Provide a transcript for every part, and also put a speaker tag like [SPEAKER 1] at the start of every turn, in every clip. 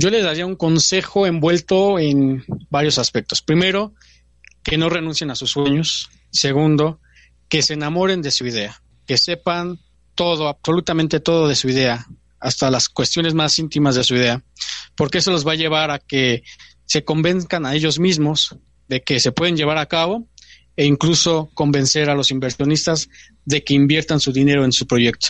[SPEAKER 1] yo les daría un consejo envuelto en varios aspectos. Primero, que no renuncien a sus sueños. Segundo, que se enamoren de su idea, que sepan todo, absolutamente todo de su idea, hasta las cuestiones más íntimas de su idea, porque eso los va a llevar a que se convenzcan a ellos mismos de que se pueden llevar a cabo e incluso convencer a los inversionistas de que inviertan su dinero en su proyecto.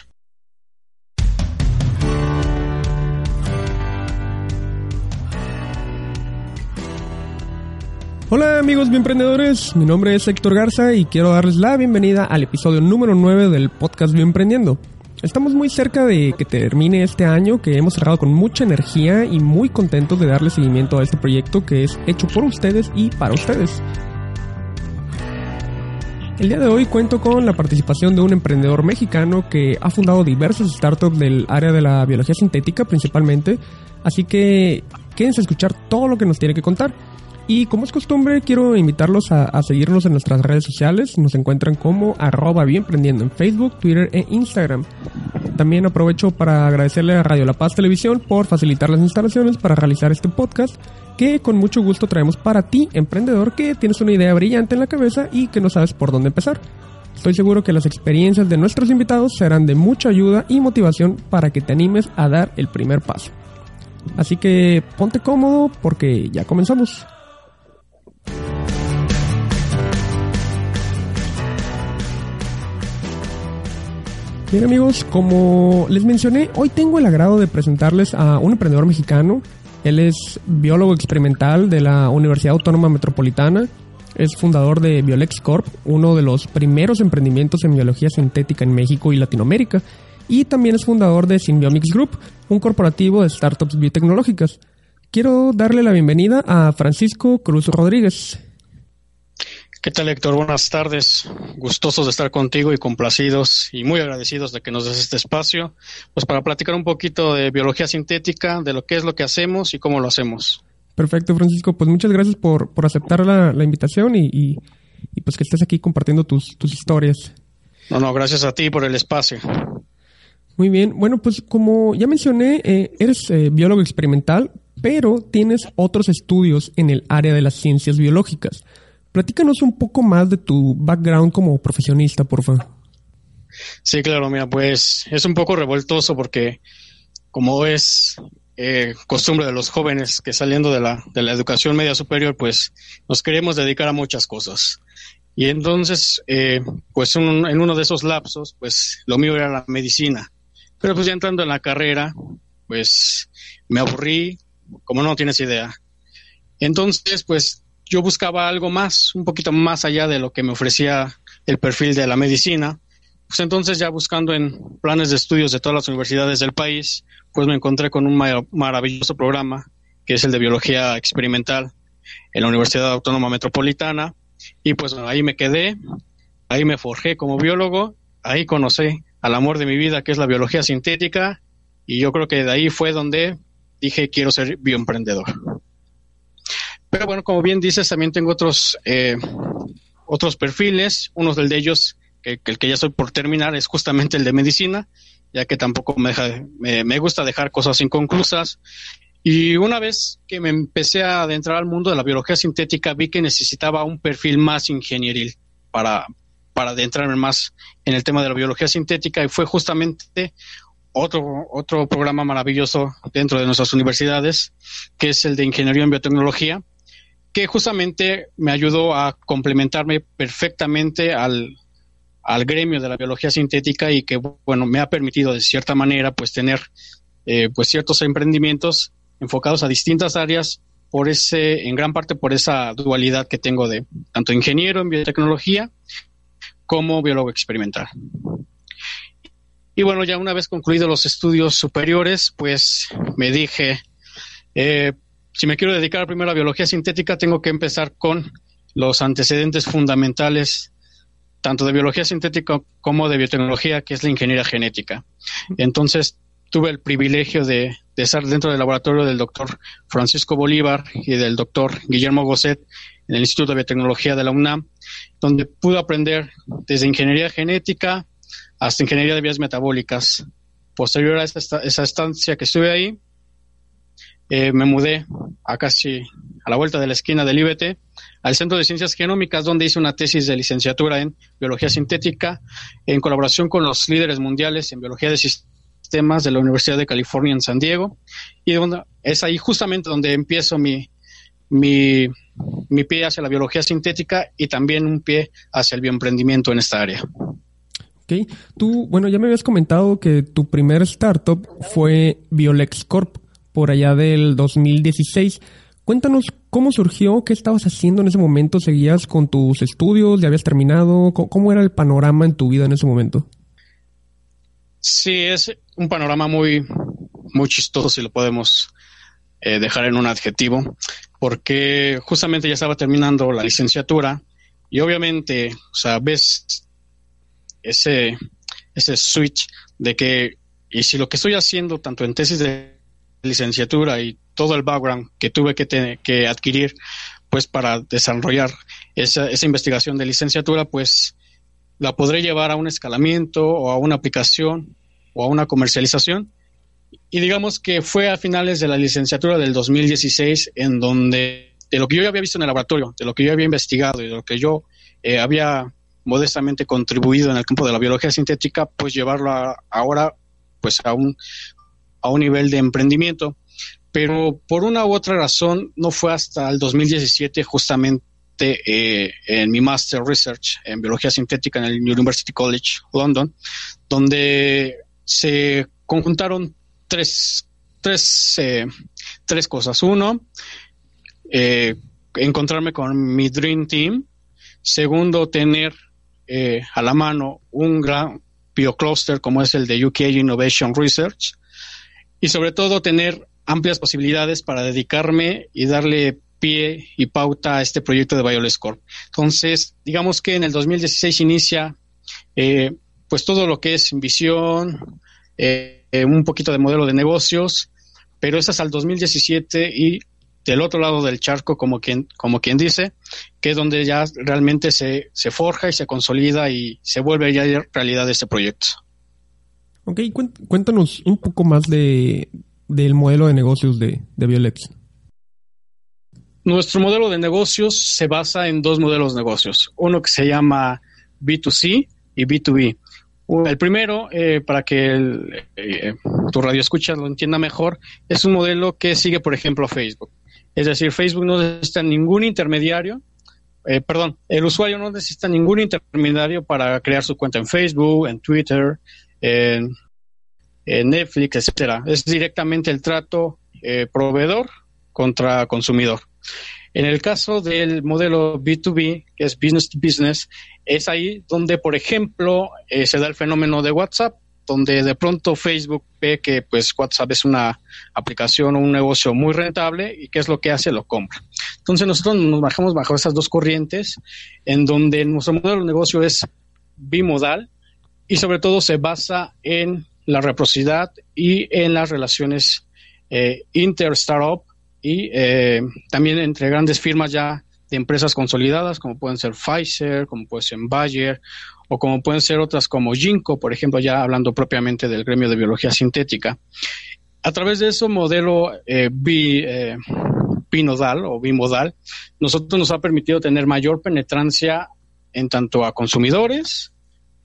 [SPEAKER 2] Hola amigos emprendedores, mi nombre es Héctor Garza y quiero darles la bienvenida al episodio número 9 del podcast Emprendiendo. Estamos muy cerca de que termine este año que hemos cerrado con mucha energía y muy contentos de darle seguimiento a este proyecto que es hecho por ustedes y para ustedes. El día de hoy cuento con la participación de un emprendedor mexicano que ha fundado diversas startups del área de la biología sintética principalmente, así que quédense a escuchar todo lo que nos tiene que contar. Y como es costumbre, quiero invitarlos a, seguirnos en nuestras redes sociales. Nos encuentran como arroba bienprendiendo en Facebook, Twitter e Instagram. También aprovecho para agradecerle a Radio La Paz Televisión por facilitar las instalaciones para realizar este podcast que con mucho gusto traemos para ti, emprendedor, que tienes una idea brillante en la cabeza y que no sabes por dónde empezar. Estoy seguro que las experiencias de nuestros invitados serán de mucha ayuda y motivación para que te animes a dar el primer paso. Así que ponte cómodo porque ya comenzamos. Bien amigos, como les mencioné, hoy tengo el agrado de presentarles a un emprendedor mexicano. Él es biólogo experimental de la Universidad Autónoma Metropolitana. Es fundador de Biolex Corp, uno de los primeros emprendimientos en biología sintética en México y Latinoamérica. Y también es fundador de Symbiomics Group, un corporativo de startups biotecnológicas. Quiero darle la bienvenida a Francisco Cruz Rodríguez.
[SPEAKER 1] ¿Qué tal, Héctor? Buenas tardes. Gustosos de estar contigo y complacidos y muy agradecidos de que nos des este espacio, pues para platicar un poquito de biología sintética, de lo que es lo que hacemos y cómo lo hacemos.
[SPEAKER 2] Perfecto, Francisco. Pues muchas gracias por, por aceptar la, invitación y, y, pues que estés aquí compartiendo tus, tus historias.
[SPEAKER 1] No, no, gracias a ti por el espacio.
[SPEAKER 2] Muy bien. Bueno, pues como ya mencioné, eh, eres eh, biólogo experimental, pero tienes otros estudios en el área de las ciencias biológicas. Platícanos un poco más de tu background como profesionista, por favor.
[SPEAKER 1] Sí, claro, mira, pues es un poco revoltoso porque como es eh, costumbre de los jóvenes que saliendo de la, de la educación media superior, pues nos queremos dedicar a muchas cosas. Y entonces, eh, pues en uno de esos lapsos, pues lo mío era la medicina. Pero pues ya entrando en la carrera, pues me aburrí, como no tienes idea. Entonces, pues yo buscaba algo más, un poquito más allá de lo que me ofrecía el perfil de la medicina. Pues entonces ya buscando en planes de estudios de todas las universidades del país, pues me encontré con un maravilloso programa que es el de biología experimental en la Universidad Autónoma Metropolitana y pues ahí me quedé, ahí me forjé como biólogo, ahí conocí al amor de mi vida que es la biología sintética y yo creo que de ahí fue donde dije quiero ser bioemprendedor. Pero bueno, como bien dices, también tengo otros, eh, otros perfiles. Uno de ellos, que, el que ya estoy por terminar, es justamente el de medicina, ya que tampoco me, me, gusta dejar cosas inconclusas. Y una vez que me empecé a adentrar al mundo de la biología sintética, vi que necesitaba un perfil más ingenieril para, para adentrarme más en el tema de la biología sintética y fue justamente otro, otro programa maravilloso dentro de nuestras universidades, que es el de Ingeniería en Biotecnología, que justamente me ayudó a complementarme perfectamente al, gremio de la biología sintética y que, bueno, me ha permitido de cierta manera, pues, tener, eh, pues, ciertos emprendimientos enfocados a distintas áreas por ese, en gran parte por esa dualidad que tengo de tanto ingeniero en biotecnología como biólogo experimental. Y bueno, ya una vez concluidos los estudios superiores, pues me dije, eh, si me quiero dedicar primero a biología sintética, tengo que empezar con los antecedentes fundamentales tanto de biología sintética como de biotecnología, que es la ingeniería genética. Entonces, tuve el privilegio de, estar dentro del laboratorio del doctor Francisco Bolívar y del doctor Guillermo Gosset en el Instituto de Biotecnología de la UNAM, donde pude aprender desde ingeniería genética hasta ingeniería de vías metabólicas. Posterior a esa estancia que estuve ahí, eh, me mudé a casi a la vuelta de la esquina del IBT, al Centro de Ciencias Genómicas, donde hice una tesis de licenciatura en biología sintética, en colaboración con los líderes mundiales en biología de sistemas de la Universidad de California en San Diego. Y es ahí justamente donde empiezo mi, mi, mi pie hacia la biología sintética y también un pie hacia el bioemprendimiento en esta área.
[SPEAKER 2] Ok, tú, bueno, ya me habías comentado que tu primer startup fue Biolex Corp por allá del 2016. Cuéntanos cómo surgió, qué estabas haciendo en ese momento, seguías con tus estudios, ya habías terminado, cómo, era el panorama en tu vida en ese momento.
[SPEAKER 1] Sí, es un panorama muy, muy chistoso, si lo podemos eh, dejar en un adjetivo, porque justamente ya estaba terminando la licenciatura y obviamente, o sea, ves ese, ese switch de que, y si lo que estoy haciendo, tanto en tesis de licenciatura y todo el background que tuve que, tener, que adquirir pues para desarrollar esa, esa investigación de licenciatura, pues la podré llevar a un escalamiento o a una aplicación o a una comercialización. Y digamos que fue a finales de la licenciatura del 2016 en donde de lo que yo había visto en el laboratorio, de lo que yo había investigado y de lo que yo eh, había modestamente contribuido en el campo de la biología sintética, pues llevarlo ahora pues a un, a un nivel de emprendimiento. Pero por una u otra razón no fue hasta el 2017 justamente eh, en mi Master Research en Biología Sintética en el University College London, donde se conjuntaron tres, tres, eh, tres cosas. Uno, eh, encontrarme con mi Dream Team. Segundo, tener a la mano un gran biocluster como es el de UK Innovation Research y sobre todo tener amplias posibilidades para dedicarme y darle pie y pauta a este proyecto de Violet. Entonces, digamos que en el 2016 inicia eh, pues todo lo que es visión, eh, un poquito de modelo de negocios, pero es hasta el 2017 y del otro lado del charco, como quien, como quien dice, que es donde ya realmente se, se forja y se consolida y se vuelve ya realidad este proyecto.
[SPEAKER 2] Ok, cuéntanos un poco más de, del modelo de negocios de, de.
[SPEAKER 1] Nuestro modelo de negocios se basa en dos modelos de negocios. Uno que se llama B2C y B2B. El primero, eh, para que eh, tu radio escucha lo entienda mejor, es un modelo que sigue, por ejemplo, Facebook. Es decir, Facebook no necesita ningún intermediario, eh, perdón, el usuario no necesita ningún intermediario para crear su cuenta en Facebook, en Twitter, en, Netflix, etcétera. Es directamente el trato eh, proveedor contra consumidor. En el caso del modelo B2B, que es business to business, es ahí donde, por ejemplo, eh, se da el fenómeno de WhatsApp, donde de pronto Facebook ve que pues WhatsApp es una aplicación o un negocio muy rentable y qué es lo que hace, lo compra. Entonces nosotros nos bajamos bajo esas dos corrientes, en donde nuestro modelo de negocio es bimodal, y sobre todo se basa en la reciprocidad y en las relaciones eh, inter-startup y eh, también entre grandes firmas ya de empresas consolidadas, como pueden ser Pfizer, como puede ser Bayer, o como pueden ser otras como Ginkgo, por ejemplo, ya hablando propiamente del gremio de biología sintética. A través de eso, modelo eh, bi, eh, binodal o bimodal, nosotros nos ha permitido tener mayor penetrancia en tanto a consumidores,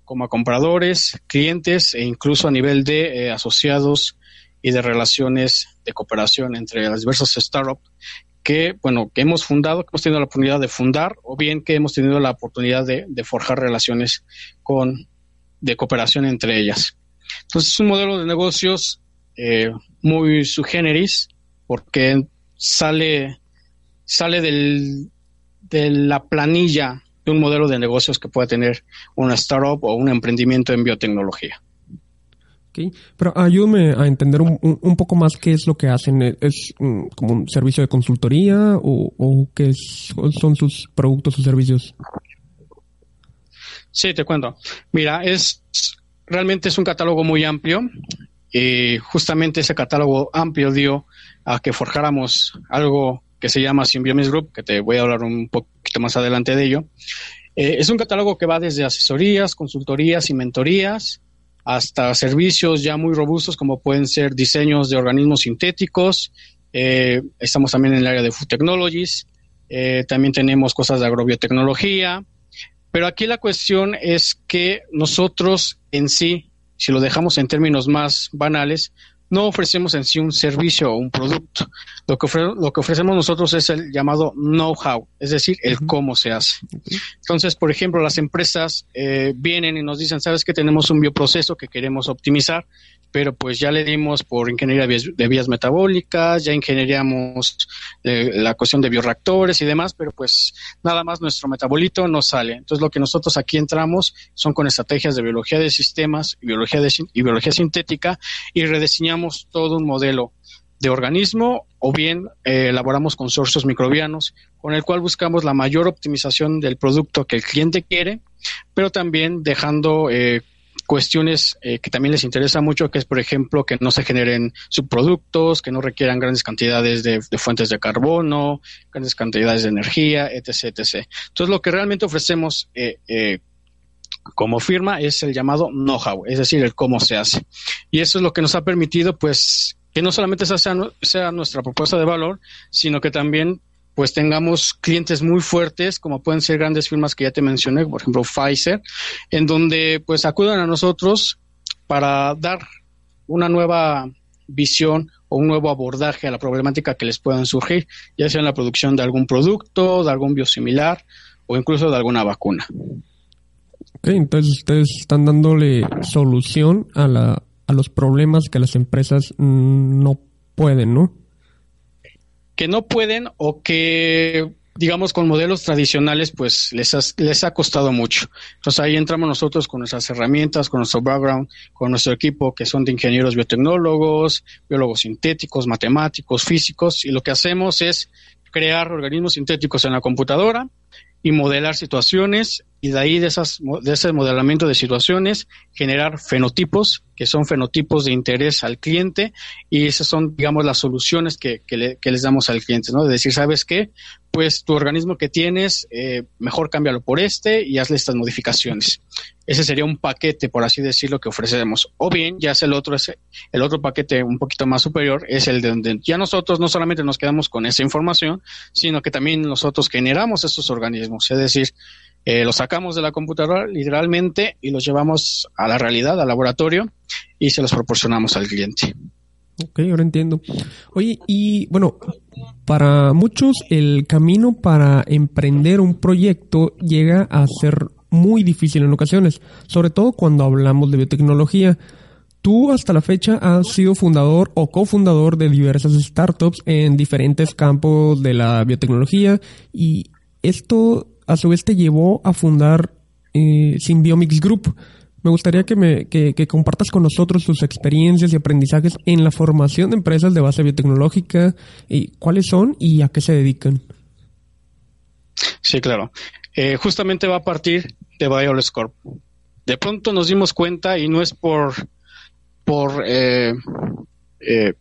[SPEAKER 1] como a compradores, clientes e incluso a nivel de eh, asociados y de relaciones de cooperación entre las diversas startups que, bueno, que hemos fundado, que hemos tenido la oportunidad de fundar o bien que hemos tenido la oportunidad de, forjar relaciones con, de cooperación entre ellas. Entonces es un modelo de negocios eh, muy su generis porque sale, sale del, de la planilla de un modelo de negocios que pueda tener una startup o un emprendimiento en biotecnología.
[SPEAKER 2] Okay. Pero ayúdame a entender un, poco más qué es lo que hacen. ¿Es como un servicio de consultoría o, qué son sus productos o servicios?
[SPEAKER 1] Sí, te cuento. Mira, es realmente es un catálogo muy amplio y justamente ese catálogo amplio dio a que forjáramos algo que se llama Symbiomis Group, que te voy a hablar un poquito más adelante de ello. Eh, es un catálogo que va desde asesorías, consultorías y mentorías hasta servicios ya muy robustos como pueden ser diseños de organismos sintéticos, eh, estamos también en el área de Food Technologies, eh, también tenemos cosas de agrobiotecnología, pero aquí la cuestión es que nosotros en sí, si lo dejamos en términos más banales, no ofrecemos en sí un servicio o un producto. Lo que, lo que ofrecemos nosotros es el llamado know-how, es decir, el cómo se hace. Entonces, por ejemplo, las empresas eh, vienen y nos dicen, sabes que tenemos un bioproceso que queremos optimizar, pero pues ya le dimos por ingeniería de vías, metabólicas, ya ingenieríamos eh, la cuestión de bioreactores y demás, pero pues nada más nuestro metabolito no sale. Entonces lo que nosotros aquí entramos son con estrategias de biología de sistemas biología, de, y biología sintética y rediseñamos todo un modelo de organismo o bien eh, elaboramos consorcios microbianos con el cual buscamos la mayor optimización del producto que el cliente quiere, pero también dejando eh, cuestiones eh, que también les interesa mucho, que es, por ejemplo, que no se generen subproductos, que no requieran grandes cantidades de, fuentes de carbono, grandes cantidades de energía, etc. etc. Entonces, lo que realmente ofrecemos eh, eh, como firma es el llamado know-how, es decir, el cómo se hace. Y eso es lo que nos ha permitido, pues, que no solamente esa sea nuestra propuesta de valor, sino que también pues tengamos clientes muy fuertes, como pueden ser grandes firmas que ya te mencioné, por ejemplo Pfizer, en donde pues acudan a nosotros para dar una nueva visión o un nuevo abordaje a la problemática que les puedan surgir, ya sea en la producción de algún producto, de algún biosimilar o incluso de alguna vacuna.
[SPEAKER 2] Ok, entonces ustedes están dándole solución a, la, a los problemas que las empresas no pueden, ¿no?
[SPEAKER 1] Que no pueden o que digamos con modelos tradicionales pues les, les ha costado mucho. Entonces ahí entramos nosotros con nuestras herramientas, con nuestro background, con nuestro equipo que son de ingenieros biotecnólogos, biólogos sintéticos, matemáticos, físicos y lo que hacemos es crear organismos sintéticos en la computadora y modelar situaciones y de ahí de, esas, de ese modelamiento de situaciones generar fenotipos, que son fenotipos de interés al cliente y esas son, digamos, las soluciones que, que, les damos al cliente, ¿no? De decir, ¿sabes qué? Pues tu organismo que tienes, eh, mejor cámbialo por este y hazle estas modificaciones. Ese sería un paquete, por así decirlo, que ofrecemos. O bien, ya es el otro, el otro paquete un poquito más superior, es el de donde ya nosotros no solamente nos quedamos con esa información, sino que también nosotros generamos esos organismos. Es decir, eh, los sacamos de la computadora literalmente y los llevamos a la realidad, al laboratorio y se los proporcionamos al cliente.
[SPEAKER 2] Ok, ahora entiendo. Oye, y bueno, para muchos el camino para emprender un proyecto llega a ser muy difícil en ocasiones, sobre todo cuando hablamos de biotecnología. Tú hasta la fecha has sido fundador o cofundador de diversas startups en diferentes campos de la biotecnología y esto a su vez te llevó a fundar eh, Symbiomics Group. Me gustaría que, me, que, compartas con nosotros tus experiencias y aprendizajes en la formación de empresas de base biotecnológica, y cuáles son y a qué se dedican.
[SPEAKER 1] Sí, claro. Eh, justamente va a partir de Bioles Corp. De pronto nos dimos cuenta, y no es por, por eh, eh,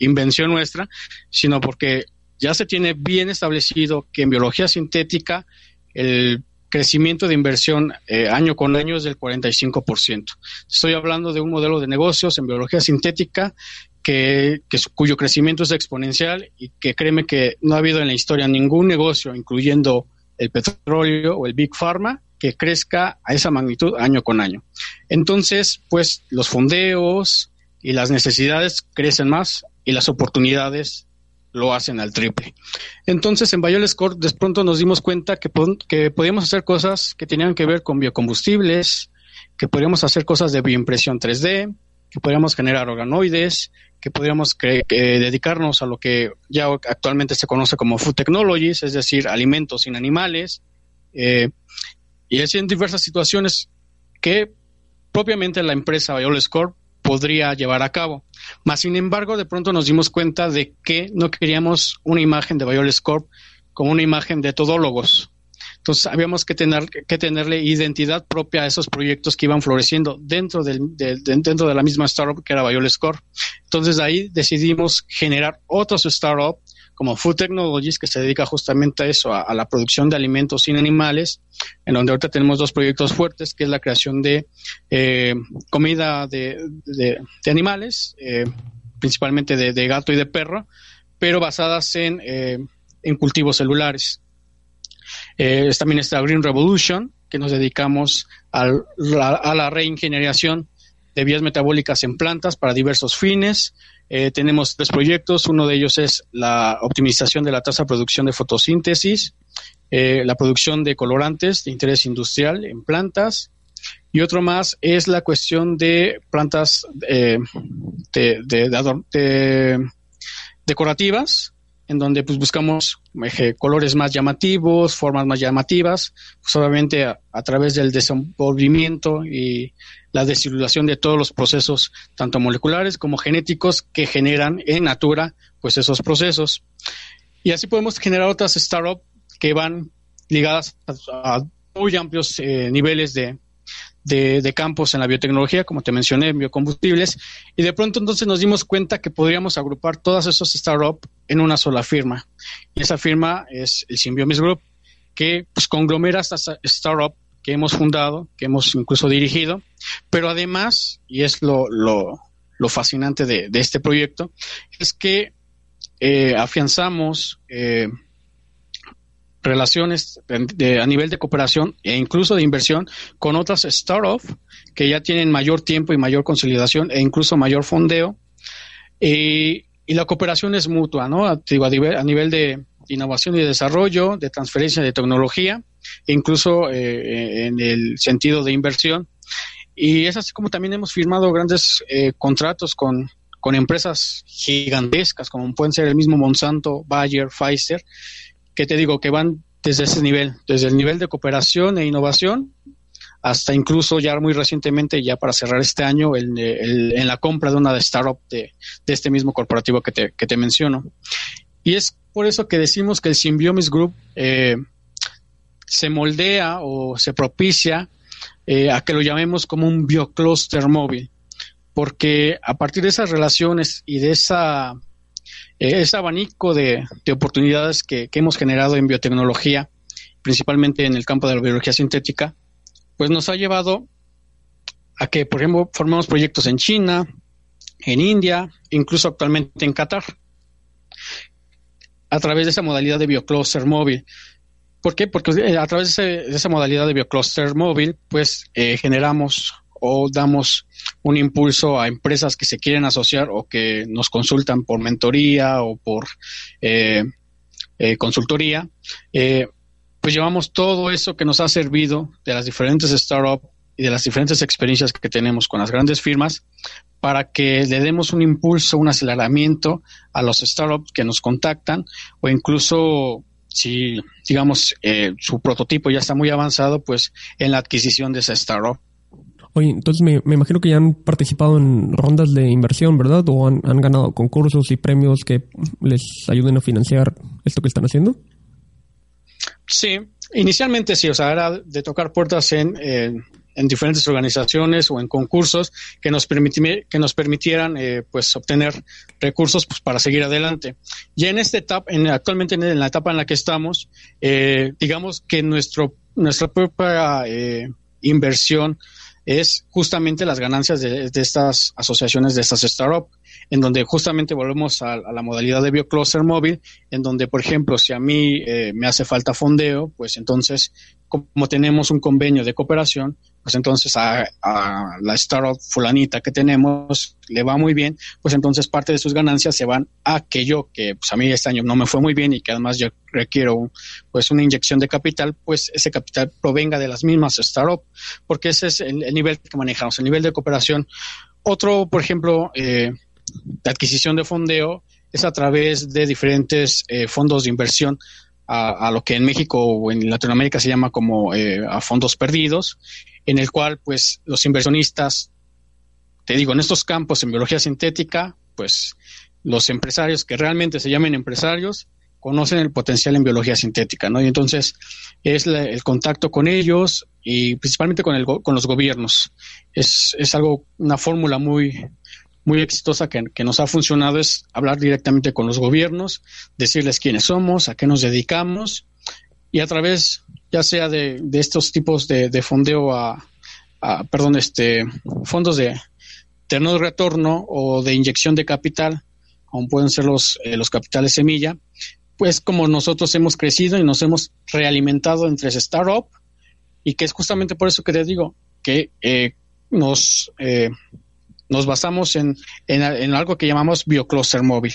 [SPEAKER 1] invención nuestra, sino porque ya se tiene bien establecido que en biología sintética el crecimiento de inversión eh, año con año es del 45%. Estoy hablando de un modelo de negocios en biología sintética que, cuyo crecimiento es exponencial y que créeme que no ha habido en la historia ningún negocio, incluyendo el petróleo o el Big Pharma, que crezca a esa magnitud año con año. Entonces, pues los fondeos y las necesidades crecen más y las oportunidades lo hacen al triple. Entonces, en Bayoles Corp, de pronto nos dimos cuenta que, que podíamos hacer cosas que tenían que ver con biocombustibles, que podíamos hacer cosas de bioimpresión 3D, que podíamos generar organoides, que podríamos dedicarnos a lo que ya actualmente se conoce como food technologies, es decir, alimentos sin animales, eh, y así en diversas situaciones que propiamente la empresa Bayoles Corp podría llevar a cabo. Más sin embargo, de pronto nos dimos cuenta de que no queríamos una imagen de Violet Corp como una imagen de todólogos. Entonces, habíamos que, tener, que tenerle identidad propia a esos proyectos que iban floreciendo dentro, del, dentro de la misma startup que era Violet Corp. Entonces, ahí decidimos generar otros startup como Food Technologies, que se dedica justamente a eso, a, la producción de alimentos sin animales, en donde ahorita tenemos dos proyectos fuertes, que es la creación de eh, comida de, animales, eh, principalmente de, gato y de perro, pero basadas en, en cultivos celulares. también está Green Revolution, que nos dedicamos a la reingeneración de vías metabólicas en plantas para diversos fines. Eh, tenemos tres proyectos. Uno de ellos es la optimización de la tasa de producción de fotosíntesis, eh, la producción de colorantes de interés industrial en plantas. Y otro más es la cuestión de plantas eh, decorativas, en donde pues buscamos colores más llamativos, formas más llamativas, pues obviamente a, través del desenvolvimiento y la desilulación de todos los procesos, tanto moleculares como genéticos, que generan en natura pues esos procesos. Y así podemos generar otras startups que van ligadas a, muy amplios eh, niveles de, de, campos en la biotecnología, como te mencioné, biocombustibles, y de pronto entonces nos dimos cuenta que podríamos agrupar todas esas startups en una sola firma. Y esa firma es el Symbiomis Group, que pues, conglomera estas startups que hemos fundado, que hemos incluso dirigido, pero además, y es lo, lo, fascinante de, este proyecto, es que eh, afianzamos eh, relaciones a nivel de cooperación e incluso de inversión con otras startups que ya tienen mayor tiempo y mayor consolidación e incluso mayor fondeo. y la cooperación es mutua, ¿no? a, nivel, a nivel de innovación y desarrollo, de transferencia de tecnología, incluso eh, en el sentido de inversión. Y es así como también hemos firmado grandes eh, contratos con, con empresas gigantescas, como pueden ser el mismo Monsanto, Bayer, Pfizer, que te digo que van desde ese nivel, desde el nivel de cooperación e innovación hasta incluso ya muy recientemente, ya para cerrar este año, en la compra de una startup de, de este mismo corporativo que te, que te menciono. Y es por eso que decimos que el Symbiomis Group eh, se moldea o se propicia eh, a que lo llamemos como un biocluster móvil, porque a partir de esas relaciones y de esa ese abanico de, oportunidades que, hemos generado en biotecnología, principalmente en el campo de la biología sintética, pues nos ha llevado a que, por ejemplo, formemos proyectos en China, en India, incluso actualmente en Qatar, a través de esa modalidad de biocluster móvil. ¿Por qué? Porque eh, a través de, esa modalidad de biocluster móvil, pues eh, generamos o damos un impulso a empresas que se quieren asociar o que nos consultan por mentoría o por eh, eh, consultoría, eh, pues llevamos todo eso que nos ha servido de las diferentes startups y de las diferentes experiencias que tenemos con las grandes firmas para que le demos un impulso, un aceleramiento a los startups que nos contactan o incluso si digamos su prototipo ya está muy avanzado, pues en la adquisición de esa startup.
[SPEAKER 2] Oye, entonces me, me, imagino que ya han participado en rondas de inversión, ¿verdad? ¿O han, han, ganado concursos y premios que les ayuden a financiar esto que están haciendo?
[SPEAKER 1] Sí, inicialmente sí, o sea, era de tocar puertas en, en diferentes organizaciones o en concursos que nos, que nos permitieran eh, pues obtener recursos pues, para seguir adelante. Y en esta etapa, en, actualmente en la etapa en la que estamos, eh, digamos que nuestro, nuestra propia eh, inversión es justamente las ganancias de, estas asociaciones, de estas startups, en donde justamente volvemos a, la modalidad de biocluster móvil, en donde, por ejemplo, si a mí eh, me hace falta fondeo, pues entonces, como tenemos un convenio de cooperación, pues entonces a, la startup fulanita que tenemos le va muy bien, pues entonces parte de sus ganancias se van a aquello que pues a mí este año no me fue muy bien y que además yo requiero pues una inyección de capital, pues ese capital provenga de las mismas startups, porque ese es el, nivel que manejamos, el nivel de cooperación. Otro, por ejemplo, eh, de adquisición de fondeo es a través de diferentes eh, fondos de inversión a, lo que en México o en Latinoamérica se llama como eh, a fondos perdidos, en el cual pues los inversionistas, te digo, en estos campos en biología sintética, pues los empresarios que realmente se llamen empresarios conocen el potencial en biología sintética, ¿no? Y entonces es el contacto con ellos y principalmente con, el, con los gobiernos. Es, es algo, una fórmula muy, muy exitosa que, nos ha funcionado es hablar directamente con los gobiernos, decirles quiénes somos, a qué nos dedicamos y a través ya sea de, estos tipos de, fondeo a, perdón, este fondos de, de no retorno o de inyección de capital, como pueden ser los, eh, los capitales semilla, pues como nosotros hemos crecido y nos hemos realimentado entre startup y que es justamente por eso que te digo que eh, nos, eh, nos basamos en, en, algo que llamamos biocluster móvil.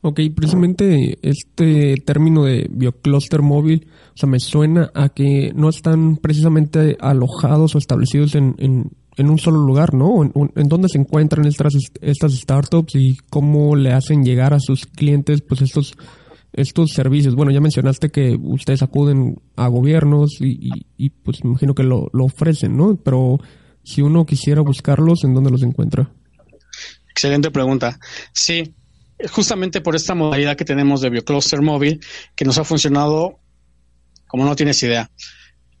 [SPEAKER 2] Ok, precisamente este término de biocluster móvil, o sea, me suena a que no están precisamente alojados o establecidos en, en, un solo lugar, ¿no? En, en, dónde se encuentran estas, estas startups y cómo le hacen llegar a sus clientes, pues estos estos servicios? Bueno, ya mencionaste que ustedes acuden a gobiernos y, y, pues me imagino que lo, lo, ofrecen, ¿no? Pero si uno quisiera buscarlos, ¿en dónde los encuentra?
[SPEAKER 1] Excelente pregunta. Sí, justamente por esta modalidad que tenemos de BioCluster móvil, que nos ha funcionado como no tienes idea.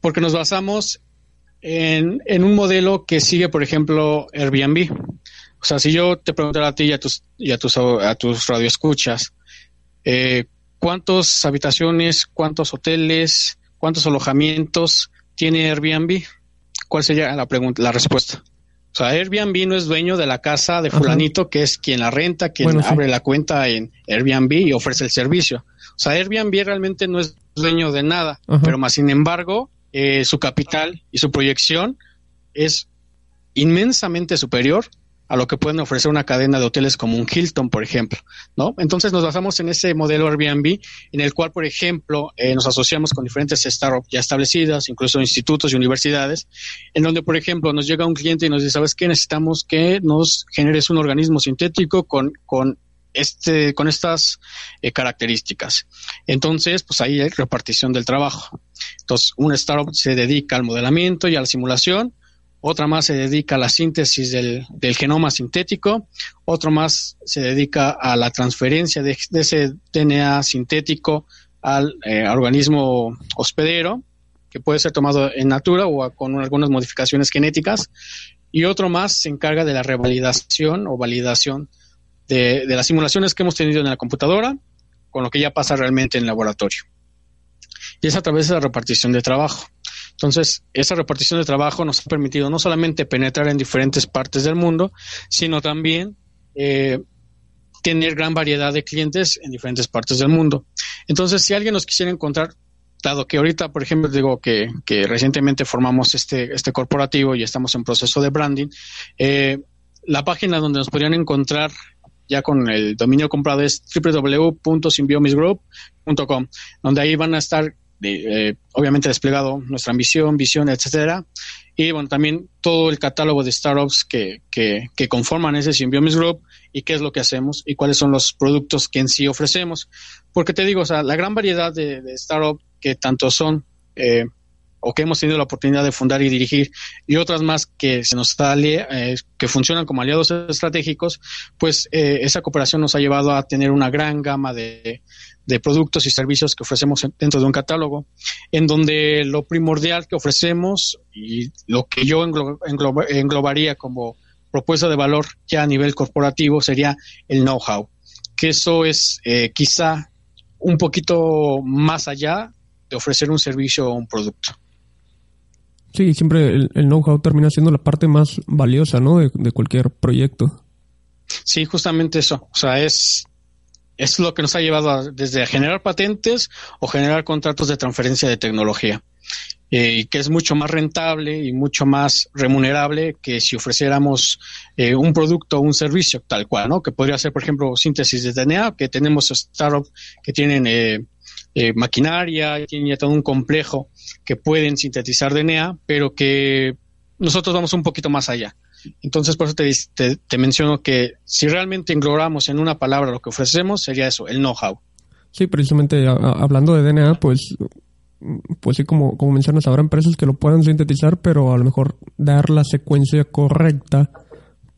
[SPEAKER 1] Porque nos basamos en, en un modelo que sigue, por ejemplo, Airbnb. O sea, si yo te preguntara a ti y a tus, y a tus, a tus radioescuchas, eh, ¿cuántas habitaciones, cuántos hoteles, cuántos alojamientos tiene Airbnb? ¿Cuál sería la pregunta, la respuesta? O sea, Airbnb no es dueño de la casa de fulanito, que es quien la renta, quien abre la cuenta en Airbnb y ofrece el servicio. O sea, Airbnb realmente no es dueño de nada, pero más sin embargo, eh, su capital y su proyección es inmensamente superior a lo que pueden ofrecer una cadena de hoteles como un Hilton, por ejemplo, ¿no? Entonces nos basamos en ese modelo Airbnb, en el cual, por ejemplo, eh, nos asociamos con diferentes startups ya establecidas, incluso institutos y universidades, en donde, por ejemplo, nos llega un cliente y nos dice, ¿sabes qué? Necesitamos que nos generes un organismo sintético con, con este, con estas eh, características. Entonces, pues ahí hay repartición del trabajo. Entonces, un startup se dedica al modelamiento y a la simulación, otra más se dedica a la síntesis del, genoma sintético, otro más se dedica a la transferencia de, ese DNA sintético al eh, organismo hospedero, que puede ser tomado en natura o con algunas modificaciones genéticas, y otro más se encarga de la revalidación o validación de, de las simulaciones que hemos tenido en la computadora con lo que ya pasa realmente en el laboratorio. Y es a través de la repartición de trabajo. Entonces, esa repartición de trabajo nos ha permitido no solamente penetrar en diferentes partes del mundo, sino también eh, tener gran variedad de clientes en diferentes partes del mundo. Entonces, si alguien nos quisiera encontrar, dado que ahorita, por ejemplo, digo que, recientemente formamos este, este corporativo y estamos en proceso de branding, eh, la página donde nos podrían encontrar ya con el dominio comprado es www.symbiomisgroup.com, donde ahí van a estar eh, obviamente desplegado nuestra ambición, visión, etcétera. Y bueno, también todo el catálogo de startups que, que, conforman ese Symbiomis Group y qué es lo que hacemos y cuáles son los productos que en sí ofrecemos. Porque te digo, o sea, la gran variedad de, startups que tanto son eh, o que hemos tenido la oportunidad de fundar y dirigir y otras más que se nos sale, eh, que funcionan como aliados estratégicos, pues esa cooperación nos ha llevado a tener una gran gama de, de productos y servicios que ofrecemos dentro de un catálogo, en donde lo primordial que ofrecemos y lo que yo englobaría como propuesta de valor ya a nivel corporativo sería el know-how, que eso es eh, quizá un poquito más allá de ofrecer un servicio o un producto.
[SPEAKER 2] Sí, siempre el, know-how termina siendo la parte más valiosa, ¿no? De, de, cualquier proyecto.
[SPEAKER 1] Sí, justamente eso. O sea, es es lo que nos ha llevado desde a generar patentes o generar contratos de transferencia de tecnología. Eh, que es mucho más rentable y mucho más remunerable que si ofreciéramos eh, un producto o un servicio tal cual, ¿no? Que podría ser, por ejemplo, síntesis de DNA, que tenemos startups que tienen eh, eh, maquinaria, tienen ya todo un complejo que pueden sintetizar DNA, pero que nosotros vamos un poquito más allá. Entonces, por eso te, te, menciono que si realmente englobamos en una palabra lo que ofrecemos, sería eso, el know-how.
[SPEAKER 2] Sí, precisamente hablando de DNA, pues, pues sí, como, como mencionas, habrá empresas que lo puedan sintetizar, pero a lo mejor dar la secuencia correcta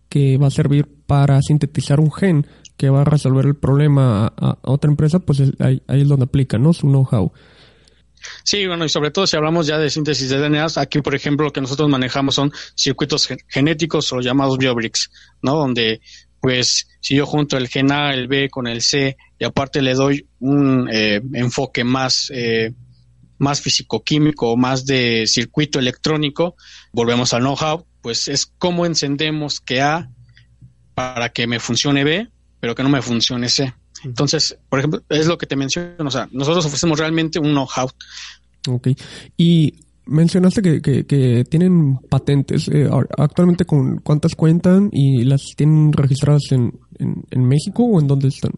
[SPEAKER 2] que va a servir para sintetizar un gen que va a resolver el problema a, otra empresa, pues ahí, es donde aplica, ¿no? Su know-how.
[SPEAKER 1] Sí, bueno, y sobre todo si hablamos ya de síntesis de DNA, aquí, por ejemplo, lo que nosotros manejamos son circuitos genéticos o llamados biobricks, ¿no? Donde, pues, si yo junto el gen A, el B con el C y aparte le doy un eh, enfoque más, eh, más físico-químico o más de circuito electrónico, volvemos al know-how, pues es cómo encendemos que A para que me funcione B, pero que no me funcione C. Entonces, por ejemplo, es lo que te menciono, o sea, nosotros ofrecemos realmente un know-how.
[SPEAKER 2] Ok. Y mencionaste que, que, tienen patentes. Eh, actualmente, ¿con cuántas cuentan y las tienen registradas en, en, México o en dónde están?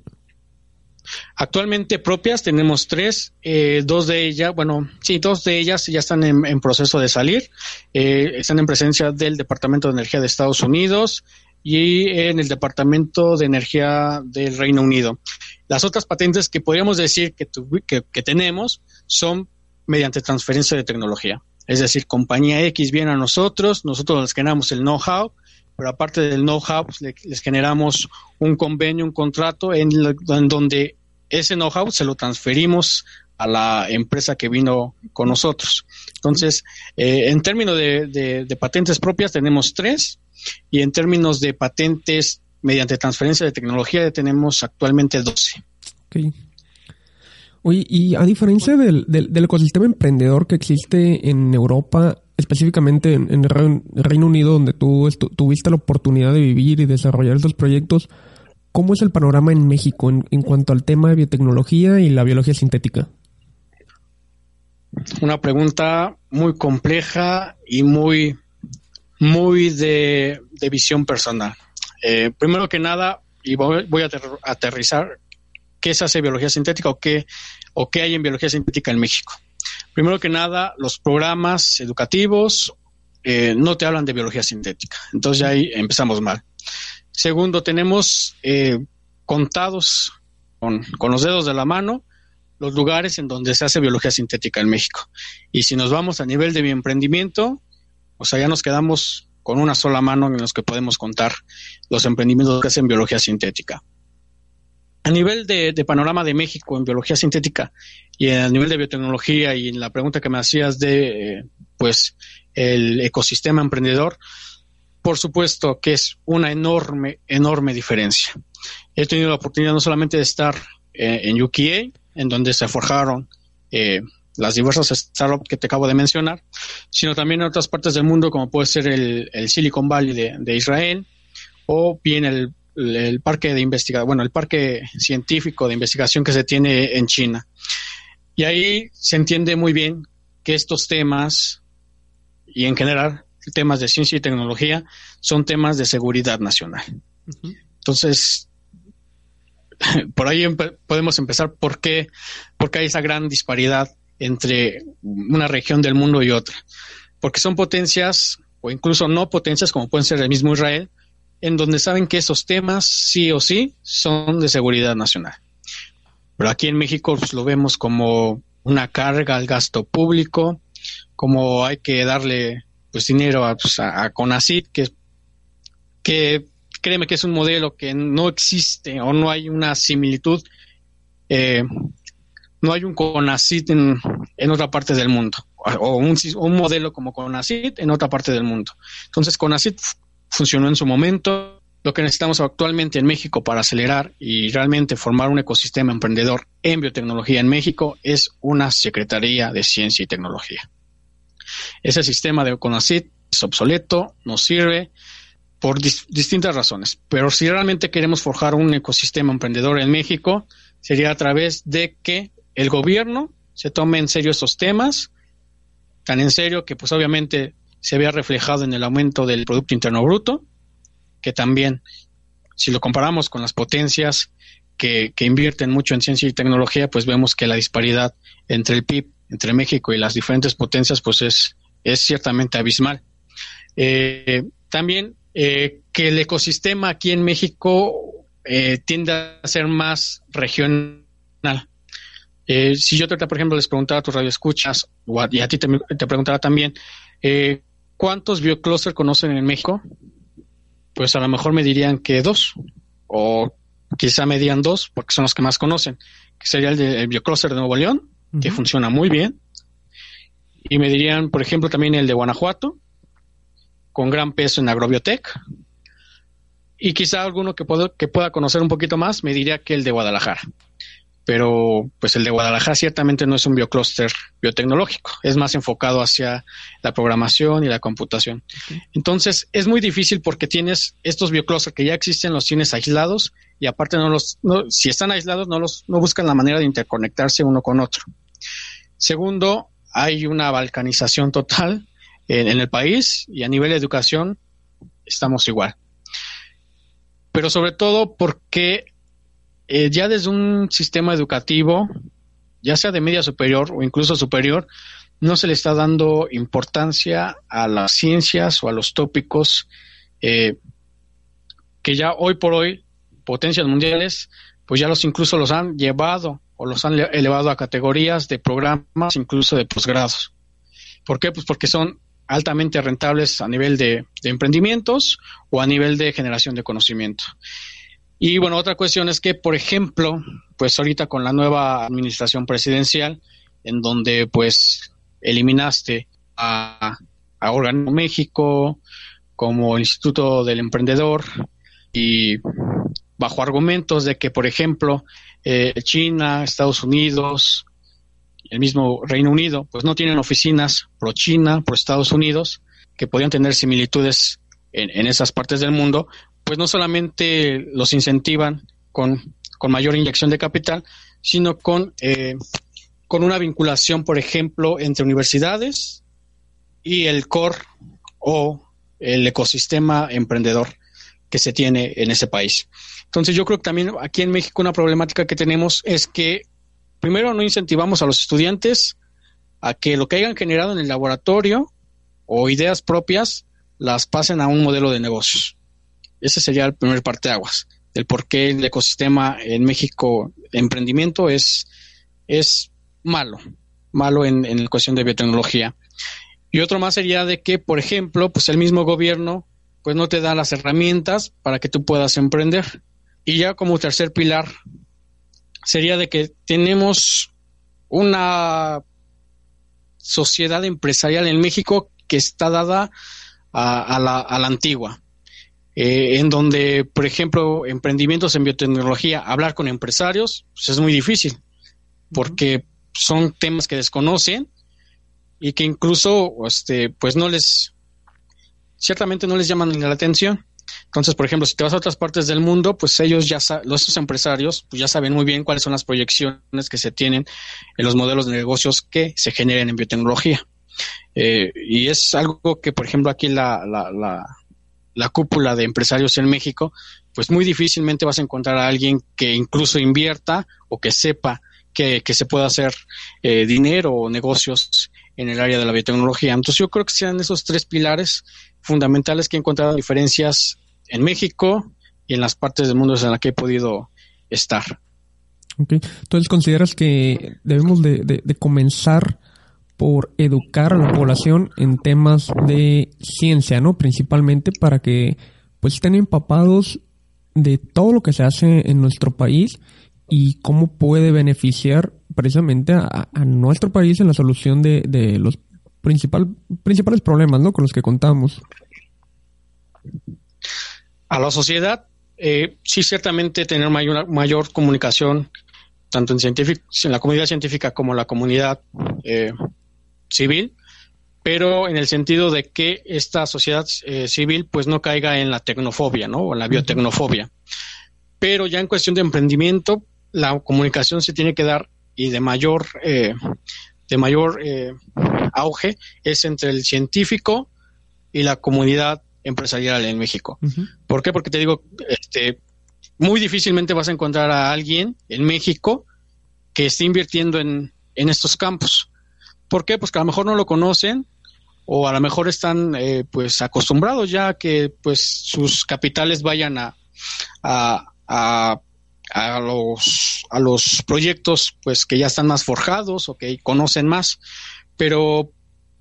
[SPEAKER 1] Actualmente propias tenemos tres, eh, dos de ellas, bueno, sí, dos de ellas ya están en, proceso de salir, eh, están en presencia del Departamento de Energía de Estados Unidos y en el Departamento de Energía del Reino Unido. Las otras patentes que podríamos decir que, que, tenemos son mediante transferencia de tecnología. Es decir, compañía X viene a nosotros, nosotros les generamos el know-how, pero aparte del know-how, pues, les generamos un convenio, un contrato en, donde ese know-how se lo transferimos a la empresa que vino con nosotros. Entonces, eh, en términos de patentes propias tenemos tres, y en términos de patentes mediante transferencia de tecnología tenemos actualmente 12.
[SPEAKER 2] Okay. Oye, y a diferencia del, del, ecosistema emprendedor que existe en Europa, específicamente en, el Reino Unido, donde tú tuviste la oportunidad de vivir y desarrollar estos proyectos, ¿cómo es el panorama en México en, en cuanto al tema de biotecnología y la biología sintética?
[SPEAKER 1] Una pregunta muy compleja y muy muy de, visión personal. Eh, primero que nada, y voy, a aterrizar, ¿qué se hace biología sintética o qué, o qué hay en biología sintética en México? Primero que nada, los programas educativos eh, no te hablan de biología sintética. Entonces ya ahí empezamos mal. Segundo, tenemos eh, contados con, con, los dedos de la mano los lugares en donde se hace biología sintética en México. Y si nos vamos a nivel de mi emprendimiento, o sea, ya nos quedamos con una sola mano en los que podemos contar los emprendimientos que hacen biología sintética. A nivel de, panorama de México en biología sintética y a nivel de biotecnología y en la pregunta que me hacías de, pues, el ecosistema emprendedor, por supuesto que es una enorme, enorme diferencia. He tenido la oportunidad no solamente de estar eh, en UKA, en donde se forjaron eh, las diversas startups que te acabo de mencionar, sino también en otras partes del mundo, como puede ser el, Silicon Valley de, Israel, o bien el, parque de investigación, bueno, el parque científico de investigación que se tiene en China. Y ahí se entiende muy bien que estos temas, y en general temas de ciencia y tecnología, son temas de seguridad nacional. Entonces, por ahí podemos empezar por qué, porque hay esa gran disparidad entre una región del mundo y otra, porque son potencias o incluso no potencias como pueden ser el mismo Israel, en donde saben que esos temas sí o sí son de seguridad nacional. Pero aquí en México pues, lo vemos como una carga al gasto público, como hay que darle pues dinero a, pues, a, que, que créeme que es un modelo que no existe o no hay una similitud eh, no hay un CONACIT en, en otra parte del mundo, o un, modelo como CONACIT en otra parte del mundo. Entonces, CONACIT funcionó en su momento. Lo que necesitamos actualmente en México para acelerar y realmente formar un ecosistema emprendedor en biotecnología en México es una Secretaría de Ciencia y Tecnología. Ese sistema de CONACIT es obsoleto, no sirve por distintas razones, pero si realmente queremos forjar un ecosistema emprendedor en México, sería a través de que el gobierno se tome en serio estos temas, tan en serio que pues obviamente se había reflejado en el aumento del Producto Interno Bruto, que también, si lo comparamos con las potencias que, invierten mucho en ciencia y tecnología, pues vemos que la disparidad entre el PIB, entre México y las diferentes potencias, pues es, es ciertamente abismal. Eh, también eh, que el ecosistema aquí en México eh, tiende a ser más regional. Eh, si yo te, por ejemplo, les preguntara a tus radioescuchas, o y a ti te, te preguntara también, eh, ¿cuántos biocluster conocen en México? Pues a lo mejor me dirían que dos, o quizá me digan dos, porque son los que más conocen, que sería el, de, biocluster de Nuevo León, que funciona muy bien, y me dirían, por ejemplo, también el de Guanajuato, con gran peso en agrobiotech, y quizá alguno que, puedo, que pueda conocer un poquito más me diría que el de Guadalajara. pero pues el de Guadalajara ciertamente no es un bioclúster biotecnológico, es más enfocado hacia la programación y la computación. Entonces es muy difícil porque tienes estos bioclústeres que ya existen, los tienes aislados y aparte no los, si están aislados no los, no buscan la manera de interconectarse uno con otro. Segundo, hay una balcanización total en, el país y a nivel de educación estamos igual. Pero sobre todo porque eh, ya desde un sistema educativo, ya sea de media superior o incluso superior, no se le está dando importancia a las ciencias o a los tópicos eh, que ya hoy por hoy, potencias mundiales, pues ya los incluso los han llevado o los han elevado a categorías de programas, incluso de posgrados. ¿Por qué? Pues porque son altamente rentables a nivel de emprendimientos o a nivel de generación de conocimiento. Y bueno, otra cuestión es que, por ejemplo, pues ahorita con la nueva administración presidencial, en donde pues eliminaste a, a Órgano México como Instituto del Emprendedor y bajo argumentos de que, por ejemplo, eh, China, Estados Unidos, el mismo Reino Unido, pues no tienen oficinas pro China, pro Estados Unidos, que podían tener similitudes en, en, esas partes del mundo, pues no solamente los incentivan con, mayor inyección de capital, sino con, eh, con una vinculación, por ejemplo, entre universidades y el core o el ecosistema emprendedor que se tiene en ese país. Entonces yo creo que también aquí en México una problemática que tenemos es que primero no incentivamos a los estudiantes a que lo que hayan generado en el laboratorio o ideas propias las pasen a un modelo de negocios. Ese sería el primer parteaguas, del por qué el ecosistema en México emprendimiento es, es malo, malo en, en la cuestión de biotecnología. Y otro más sería de que, por ejemplo, pues el mismo gobierno pues no te da las herramientas para que tú puedas emprender. Y ya como tercer pilar sería de que tenemos una sociedad empresarial en México que está dada a, la, a la antigua. Eh, en donde, por ejemplo, emprendimientos en biotecnología, hablar con empresarios, pues es muy difícil, porque son temas que desconocen y que incluso, este, pues no les, ciertamente no les llaman la atención. Entonces, por ejemplo, si te vas a otras partes del mundo, pues ellos ya, los empresarios, pues ya saben muy bien cuáles son las proyecciones que se tienen en los modelos de negocios que se generen en biotecnología. Eh, y es algo que, por ejemplo, aquí la, la, la cúpula de empresarios en México, pues muy difícilmente vas a encontrar a alguien que incluso invierta o que sepa que, se pueda hacer eh, dinero o negocios en el área de la biotecnología. Entonces yo creo que sean esos tres pilares fundamentales que he encontrado diferencias en México y en las partes del mundo en las que he podido estar.
[SPEAKER 2] Entonces consideras que debemos de comenzar por educar a la población en temas de ciencia, ¿no? Principalmente para que pues estén empapados de todo lo que se hace en nuestro país y cómo puede beneficiar precisamente a, nuestro país en la solución de, los principal, principales problemas, ¿no? Con los que contamos.
[SPEAKER 1] A la sociedad, eh, sí, ciertamente tener mayor, mayor comunicación, tanto en, en la comunidad científica como en la comunidad eh, civil, pero en el sentido de que esta sociedad eh, civil pues no caiga en la tecnofobia, ¿no? O en la biotecnofobia. Pero ya en cuestión de emprendimiento, la comunicación se tiene que dar y de mayor, eh, de mayor eh, auge es entre el científico y la comunidad empresarial en México. ¿Por qué? Porque te digo, este, muy difícilmente vas a encontrar a alguien en México que esté invirtiendo en, en estos campos. ¿Por qué? Pues que a lo mejor no lo conocen o a lo mejor están eh, pues acostumbrados ya a que pues sus capitales vayan a, a, a, los, a los proyectos pues que ya están más forjados o que conocen más. Pero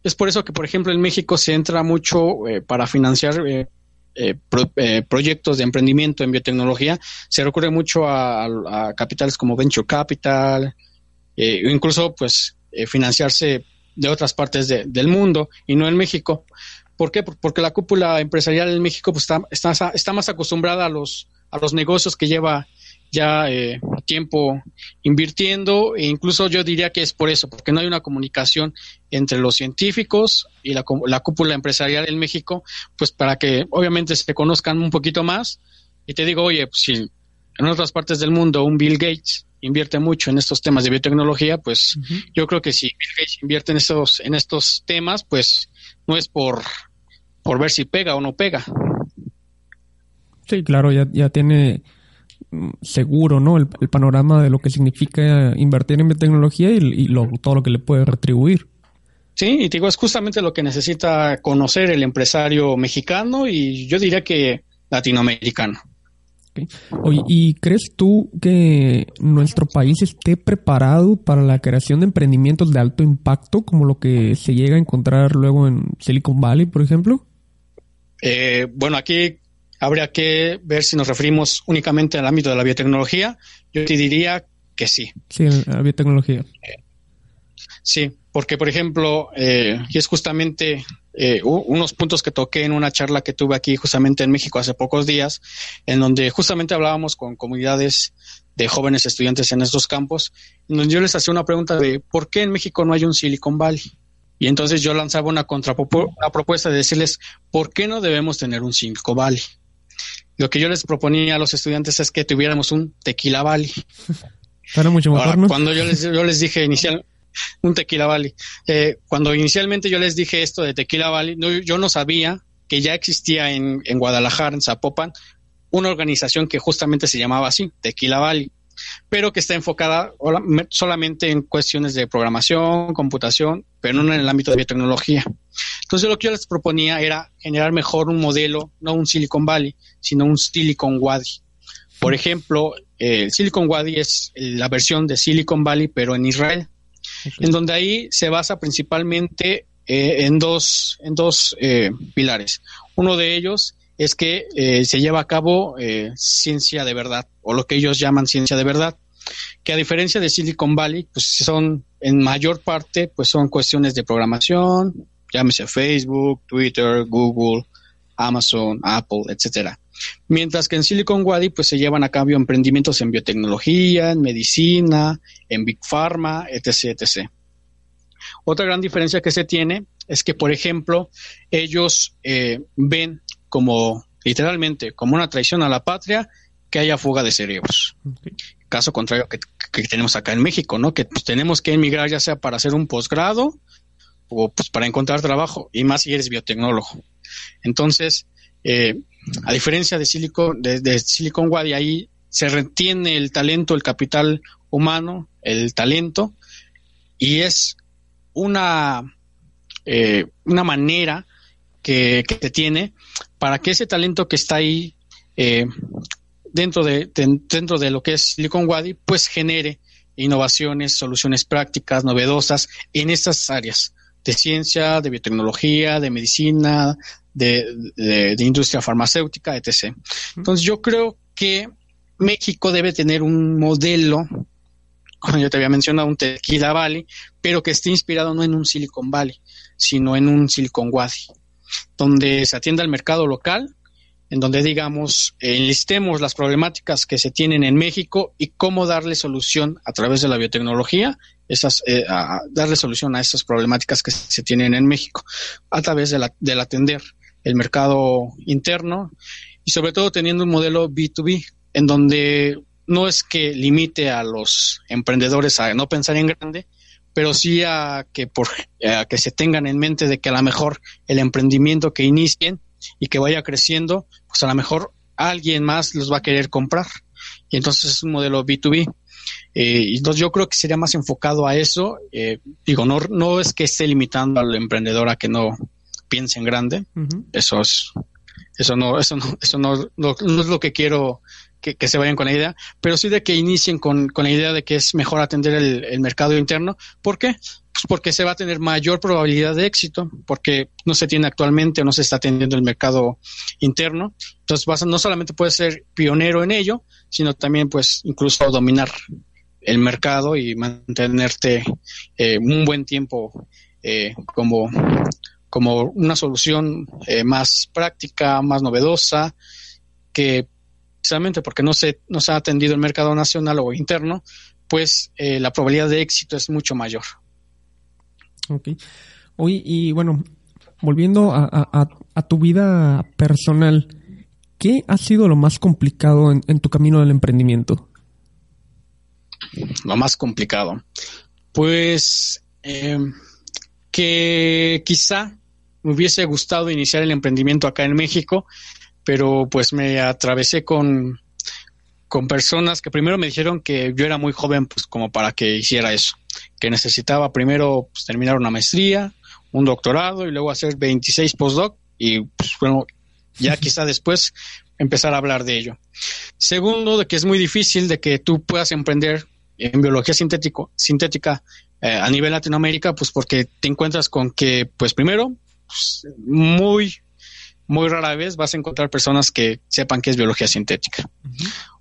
[SPEAKER 1] es por eso que, por ejemplo, en México se entra mucho eh, para financiar eh, proyectos de emprendimiento en biotecnología. Se recurre mucho a, capitales como Venture Capital, incluso pues eh, financiarse de otras partes del mundo y no en México. ¿Por qué? Porque la cúpula empresarial en México pues, está, está, está más acostumbrada a los, a los negocios que lleva ya eh, tiempo invirtiendo e incluso yo diría que es por eso, porque no hay una comunicación entre los científicos y la, la cúpula empresarial en México, pues para que obviamente se conozcan un poquito más. Y te digo, oye, pues si en otras partes del mundo un Bill Gates invierte mucho en estos temas de biotecnología, pues yo creo que si Bill Gates invierte en estos, en estos temas, pues no es por, por ver si pega o no pega.
[SPEAKER 2] Sí, claro, ya, ya tiene seguro, ¿no? El, panorama de lo que significa invertir en biotecnología y, todo lo que le puede retribuir.
[SPEAKER 1] Sí, y digo, es justamente lo que necesita conocer el empresario mexicano y yo diría que latinoamericano.
[SPEAKER 2] Oye, ¿y crees tú que nuestro país esté preparado para la creación de emprendimientos de alto impacto, como lo que se llega a encontrar luego en Silicon Valley, por ejemplo?
[SPEAKER 1] Eh, bueno, aquí habría que ver si nos referimos únicamente al ámbito de la biotecnología. Yo te diría que sí.
[SPEAKER 2] Sí, la biotecnología.
[SPEAKER 1] sí, porque por ejemplo, eh, y es justamente eh, unos puntos que toqué en una charla que tuve aquí justamente en México hace pocos días, en donde justamente hablábamos con comunidades de jóvenes estudiantes en estos campos, en donde yo les hacía una pregunta de por qué en México no hay un Silicon Valley. Y entonces yo lanzaba una, una propuesta de decirles, ¿por qué no debemos tener un Silicon Valley? Lo que yo les proponía a los estudiantes es que tuviéramos un Tequila Valley.
[SPEAKER 2] mucho
[SPEAKER 1] Cuando yo les, yo les dije inicial, un Tequila Valley. Eh, cuando inicialmente yo les dije esto de Tequila Valley, yo no sabía que ya existía en, en Guadalajara, en Zapopan, una organización que justamente se llamaba así, Tequila Valley, pero que está enfocada solamente en cuestiones de programación, computación, pero no en el ámbito de biotecnología. Entonces lo que yo les proponía era generar mejor un modelo, no un Silicon Valley, sino un Silicon Wadi. Por ejemplo, el Silicon Wadi es la versión de Silicon Valley, pero en Israel en donde ahí se basa principalmente eh, en dos, en dos eh, pilares. Uno de ellos es que eh, se lleva a cabo ciencia de verdad, o lo que ellos llaman ciencia de verdad, que a diferencia de Silicon Valley, pues son en mayor parte, pues son cuestiones de programación, llámese Facebook, Twitter, Google, Amazon, Apple, etcétera. Mientras que en Silicon Valley pues se llevan a cabo emprendimientos en biotecnología, en medicina, en Big Pharma, etc, etc. Otra gran diferencia que se tiene es que, por ejemplo, ellos eh, ven como literalmente como una traición a la patria que haya fuga de cerebros. Caso contrario que, tenemos acá en México, ¿no? Que pues, tenemos que emigrar ya sea para hacer un posgrado o pues para encontrar trabajo y más si eres biotecnólogo. Entonces, eh, a diferencia de Silicon, de, Silicon Valley, ahí se retiene el talento, el capital humano, el talento, y es una, eh, una manera que, que, tiene para que ese talento que está ahí eh, dentro, de, dentro de lo que es Silicon Valley, pues genere innovaciones, soluciones prácticas, novedosas en estas áreas de ciencia, de biotecnología, de medicina, de, industria farmacéutica, etc. Entonces yo creo que México debe tener un modelo, como yo te había mencionado, un Tequila Valley, pero que esté inspirado no en un Silicon Valley, sino en un Silicon Valley, donde se atienda al mercado local, en donde digamos enlistemos las problemáticas que se tienen en México y cómo darle solución a través de la biotecnología, esas, eh, darle solución a esas problemáticas que se tienen en México a través de del atender el mercado interno y sobre todo teniendo un modelo B2B en donde no es que limite a los emprendedores a no pensar en grande, pero sí a que por a que se tengan en mente de que a lo mejor el emprendimiento que inicien y que vaya creciendo, pues a lo mejor alguien más los va a querer comprar. Y entonces es un modelo B2B. Eh, entonces yo creo que sería más enfocado a eso. Eh, digo, no, no es que esté limitando al emprendedor a que no, piense en grande. Eso es, eso no, eso no, eso no, es lo que quiero que, se vayan con la idea, pero sí de que inicien con, con la idea de que es mejor atender el, mercado interno. ¿Por qué? Pues porque se va a tener mayor probabilidad de éxito, porque no se tiene actualmente o no se está atendiendo el mercado interno. Entonces no solamente puedes ser pionero en ello, sino también pues incluso dominar el mercado y mantenerte eh, un buen tiempo eh, como como una solución eh, más práctica, más novedosa, que precisamente porque no se, no se ha atendido el mercado nacional o interno, pues eh, la probabilidad de éxito es mucho mayor.
[SPEAKER 2] Ok. Oye, y bueno, volviendo a, tu vida personal, ¿qué ha sido lo más complicado en, tu camino del emprendimiento?
[SPEAKER 1] Lo más complicado. Pues eh, que quizá me hubiese gustado iniciar el emprendimiento acá en México, pero pues me atravesé con, con personas que primero me dijeron que yo era muy joven pues como para que hiciera eso, que necesitaba primero pues, terminar una maestría, un doctorado y luego hacer 26 postdoc y pues bueno, ya quizá después empezar a hablar de ello. Segundo, de que es muy difícil de que tú puedas emprender en biología sintético, sintética eh, a nivel Latinoamérica, pues porque te encuentras con que, pues primero, pues, muy, muy rara vez vas a encontrar personas que sepan qué es biología sintética.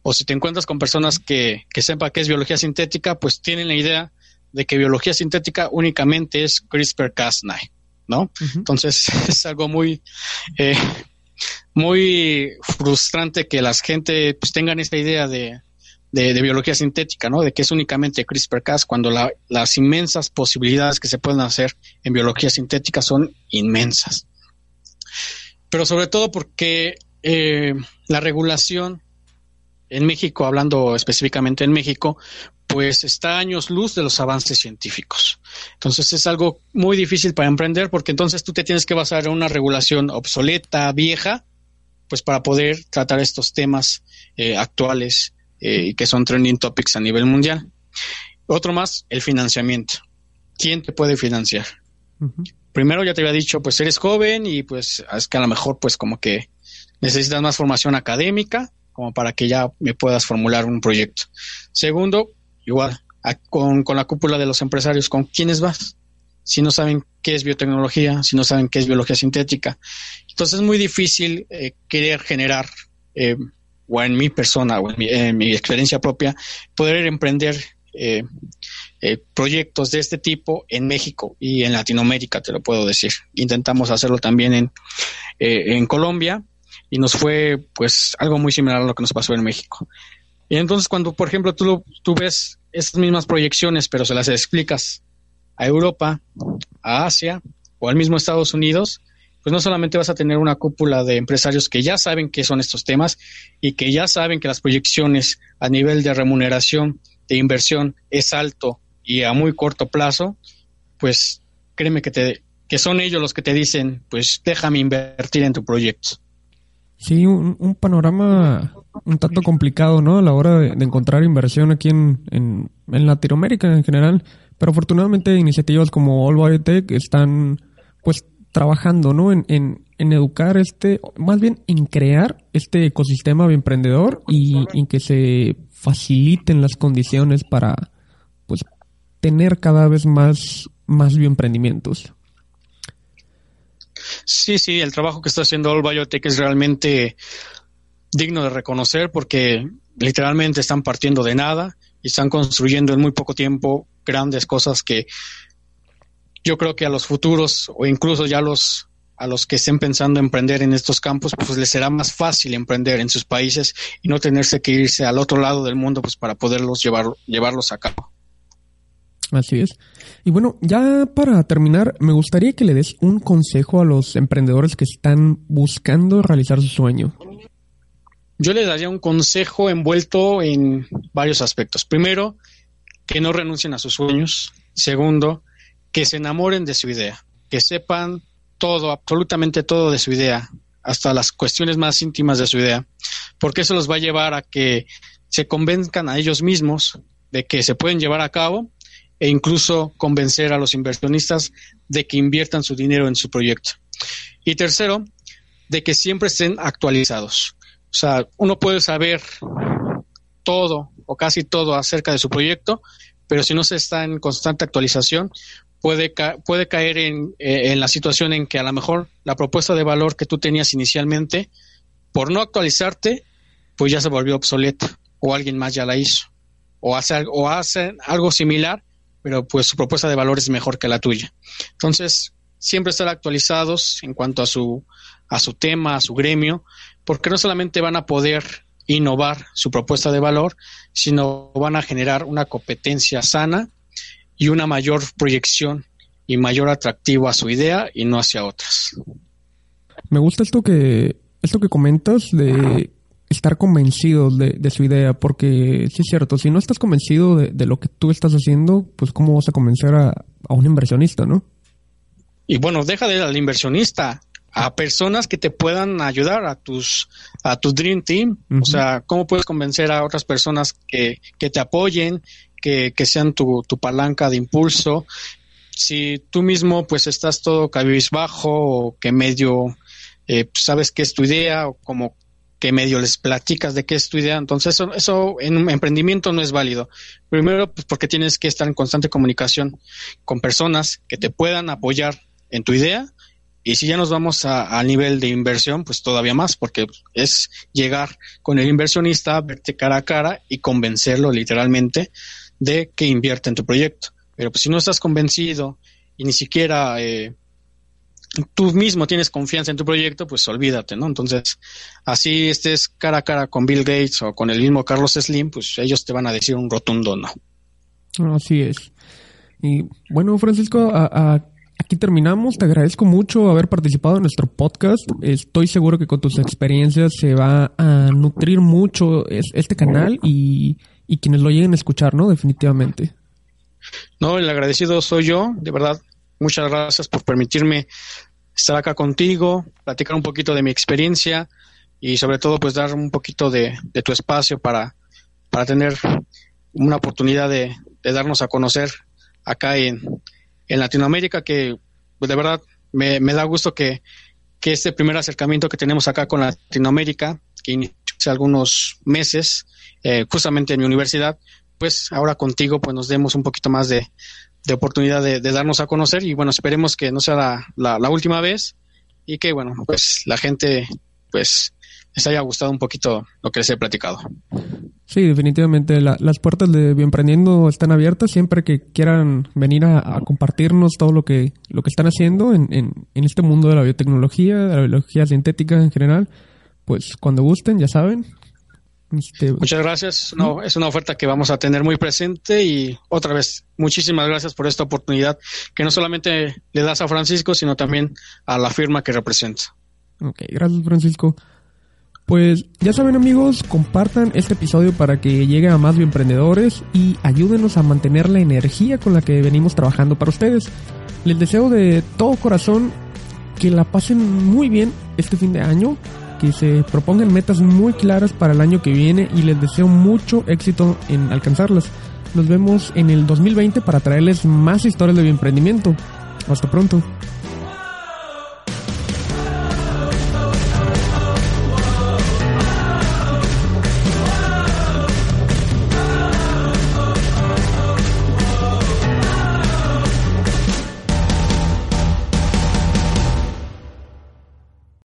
[SPEAKER 1] O si te encuentras con personas que, que sepan qué es biología sintética, pues tienen la idea de que biología sintética únicamente es CRISPR-Cas9, ¿no? Entonces es algo muy, eh, muy frustrante que la gente pues, tengan esta idea de, de, biología sintética, ¿no? De que es únicamente CRISPR-Cas cuando las inmensas posibilidades que se pueden hacer en biología sintética son inmensas. Pero sobre todo porque eh, la regulación en México, hablando específicamente en México, pues está años luz de los avances científicos. Entonces es algo muy difícil para emprender porque entonces tú te tienes que basar en una regulación obsoleta, vieja, pues para poder tratar estos temas eh, actuales eh, y que son trending topics a nivel mundial. Otro más, el financiamiento. ¿Quién te puede financiar? Primero ya te había dicho, pues eres joven y pues es que a lo mejor pues como que necesitas más formación académica como para que ya me puedas formular un proyecto. Segundo, igual, con, la cúpula de los empresarios, ¿con quiénes vas? Si no saben qué es biotecnología, si no saben qué es biología sintética. Entonces es muy difícil eh, querer generar, eh, o en mi persona, o en mi, experiencia propia, poder emprender eh, proyectos de este tipo en México y en Latinoamérica, te lo puedo decir. Intentamos hacerlo también en, en Colombia y nos fue pues algo muy similar a lo que nos pasó en México. Y entonces cuando, por ejemplo, tú, tú ves esas mismas proyecciones, pero se las explicas a Europa, a Asia o al mismo Estados Unidos, pues no solamente vas a tener una cúpula de empresarios que ya saben qué son estos temas y que ya saben que las proyecciones a nivel de remuneración, de inversión es alto y a muy corto plazo, pues créeme que te que son ellos los que te dicen, pues déjame invertir en tu proyecto.
[SPEAKER 2] Sí, un, panorama un tanto complicado, ¿no? A la hora de, encontrar inversión aquí en, en, Latinoamérica en general. Pero afortunadamente iniciativas como All Biotech están, pues, trabajando, ¿no? En, en, en educar este, más bien en crear este ecosistema emprendedor y en que se faciliten las condiciones para, tener cada vez más, más bioemprendimientos.
[SPEAKER 1] Sí, sí, el trabajo que está haciendo All Biotech es realmente digno de reconocer porque literalmente están partiendo de nada y están construyendo en muy poco tiempo grandes cosas que yo creo que a los futuros o incluso ya los a los que estén pensando emprender en estos campos, pues les será más fácil emprender en sus países y no tenerse que irse al otro lado del mundo pues para poderlos llevar, llevarlos a cabo.
[SPEAKER 2] Así es. Y bueno, ya para terminar, me gustaría que le des un consejo a los emprendedores que están buscando realizar su sueño.
[SPEAKER 1] Yo les daría un consejo envuelto en varios aspectos. Primero, que no renuncien a sus sueños. Segundo, que se enamoren de su idea, que sepan todo, absolutamente todo de su idea, hasta las cuestiones más íntimas de su idea, porque eso los va a llevar a que se convenzcan a ellos mismos de que se pueden llevar a cabo e incluso convencer a los inversionistas de que inviertan su dinero en su proyecto. Y tercero, de que siempre estén actualizados. O sea, uno puede saber todo o casi todo acerca de su proyecto, pero si no se está en constante actualización, puede, puede caer en, eh, en la situación en que a lo mejor la propuesta de valor que tú tenías inicialmente, por no actualizarte, pues ya se volvió obsoleta o alguien más ya la hizo. O hace, o hace algo similar pero pues su propuesta de valor es mejor que la tuya. Entonces, siempre estar actualizados en cuanto a su, a su tema, a su gremio, porque no solamente van a poder innovar su propuesta de valor, sino van a generar una competencia sana y una mayor proyección y mayor atractivo a su idea y no hacia otras.
[SPEAKER 2] Me gusta esto que esto que comentas de estar convencido de, su idea, porque sí es cierto, si no estás convencido de, lo que tú estás haciendo, pues cómo vas a convencer a, un inversionista, ¿no?
[SPEAKER 1] Y bueno, deja de al inversionista, a personas que te puedan ayudar a tus a tu dream team, o sea, cómo puedes convencer a otras personas que, que te apoyen, que, que sean tu, tu palanca de impulso. Si tú mismo pues estás todo cabizbajo o que medio eh, pues, sabes qué es tu idea o como que medio les platicas de qué es tu idea. Entonces, eso, eso en un emprendimiento no es válido. Primero, pues porque tienes que estar en constante comunicación con personas que te puedan apoyar en tu idea. Y si ya nos vamos a, nivel de inversión, pues todavía más, porque es llegar con el inversionista, verte cara a cara y convencerlo literalmente de que invierte en tu proyecto. Pero pues si no estás convencido y ni siquiera eh, tú mismo tienes confianza en tu proyecto, pues olvídate, ¿no? Entonces, así estés cara a cara con Bill Gates o con el mismo Carlos Slim, pues ellos te van a decir un rotundo no.
[SPEAKER 2] Así es. Y bueno, Francisco, aquí terminamos. Te agradezco mucho haber participado en nuestro podcast. Estoy seguro que con tus experiencias se va a nutrir mucho este canal y, y quienes lo lleguen a escuchar, ¿no? Definitivamente.
[SPEAKER 1] No, el agradecido soy yo, de verdad Muchas gracias por permitirme estar acá contigo, platicar un poquito de mi experiencia y sobre todo pues dar un poquito de, tu espacio para, para tener una oportunidad de, darnos a conocer acá en, en Latinoamérica que pues, de verdad me, da gusto que, este primer acercamiento que tenemos acá con Latinoamérica, que inició hace algunos meses, eh, justamente en mi universidad, pues ahora contigo pues nos demos un poquito más de, de oportunidad de, darnos a conocer y bueno, esperemos que no sea la, última vez y que bueno, pues la gente pues les haya gustado un poquito lo que les he platicado.
[SPEAKER 2] Sí, definitivamente las puertas de Bienprendiendo están abiertas siempre que quieran venir a, compartirnos todo lo que, lo que están haciendo en, en, en este mundo de la biotecnología, de la biología sintética en general. Pues cuando gusten, ya saben,
[SPEAKER 1] Muchas gracias. No, es una oferta que vamos a tener muy presente y otra vez, muchísimas gracias por esta oportunidad que no solamente le das a Francisco, sino también a la firma que representa.
[SPEAKER 2] Ok, gracias Francisco. Pues ya saben amigos, compartan este episodio para que llegue a más emprendedores y ayúdenos a mantener la energía con la que venimos trabajando para ustedes. Les deseo de todo corazón que la pasen muy bien este fin de año que se propongan metas muy claras para el año que viene y les deseo mucho éxito en alcanzarlas. Nos vemos en el 2020 para traerles más historias de emprendimiento. Hasta pronto.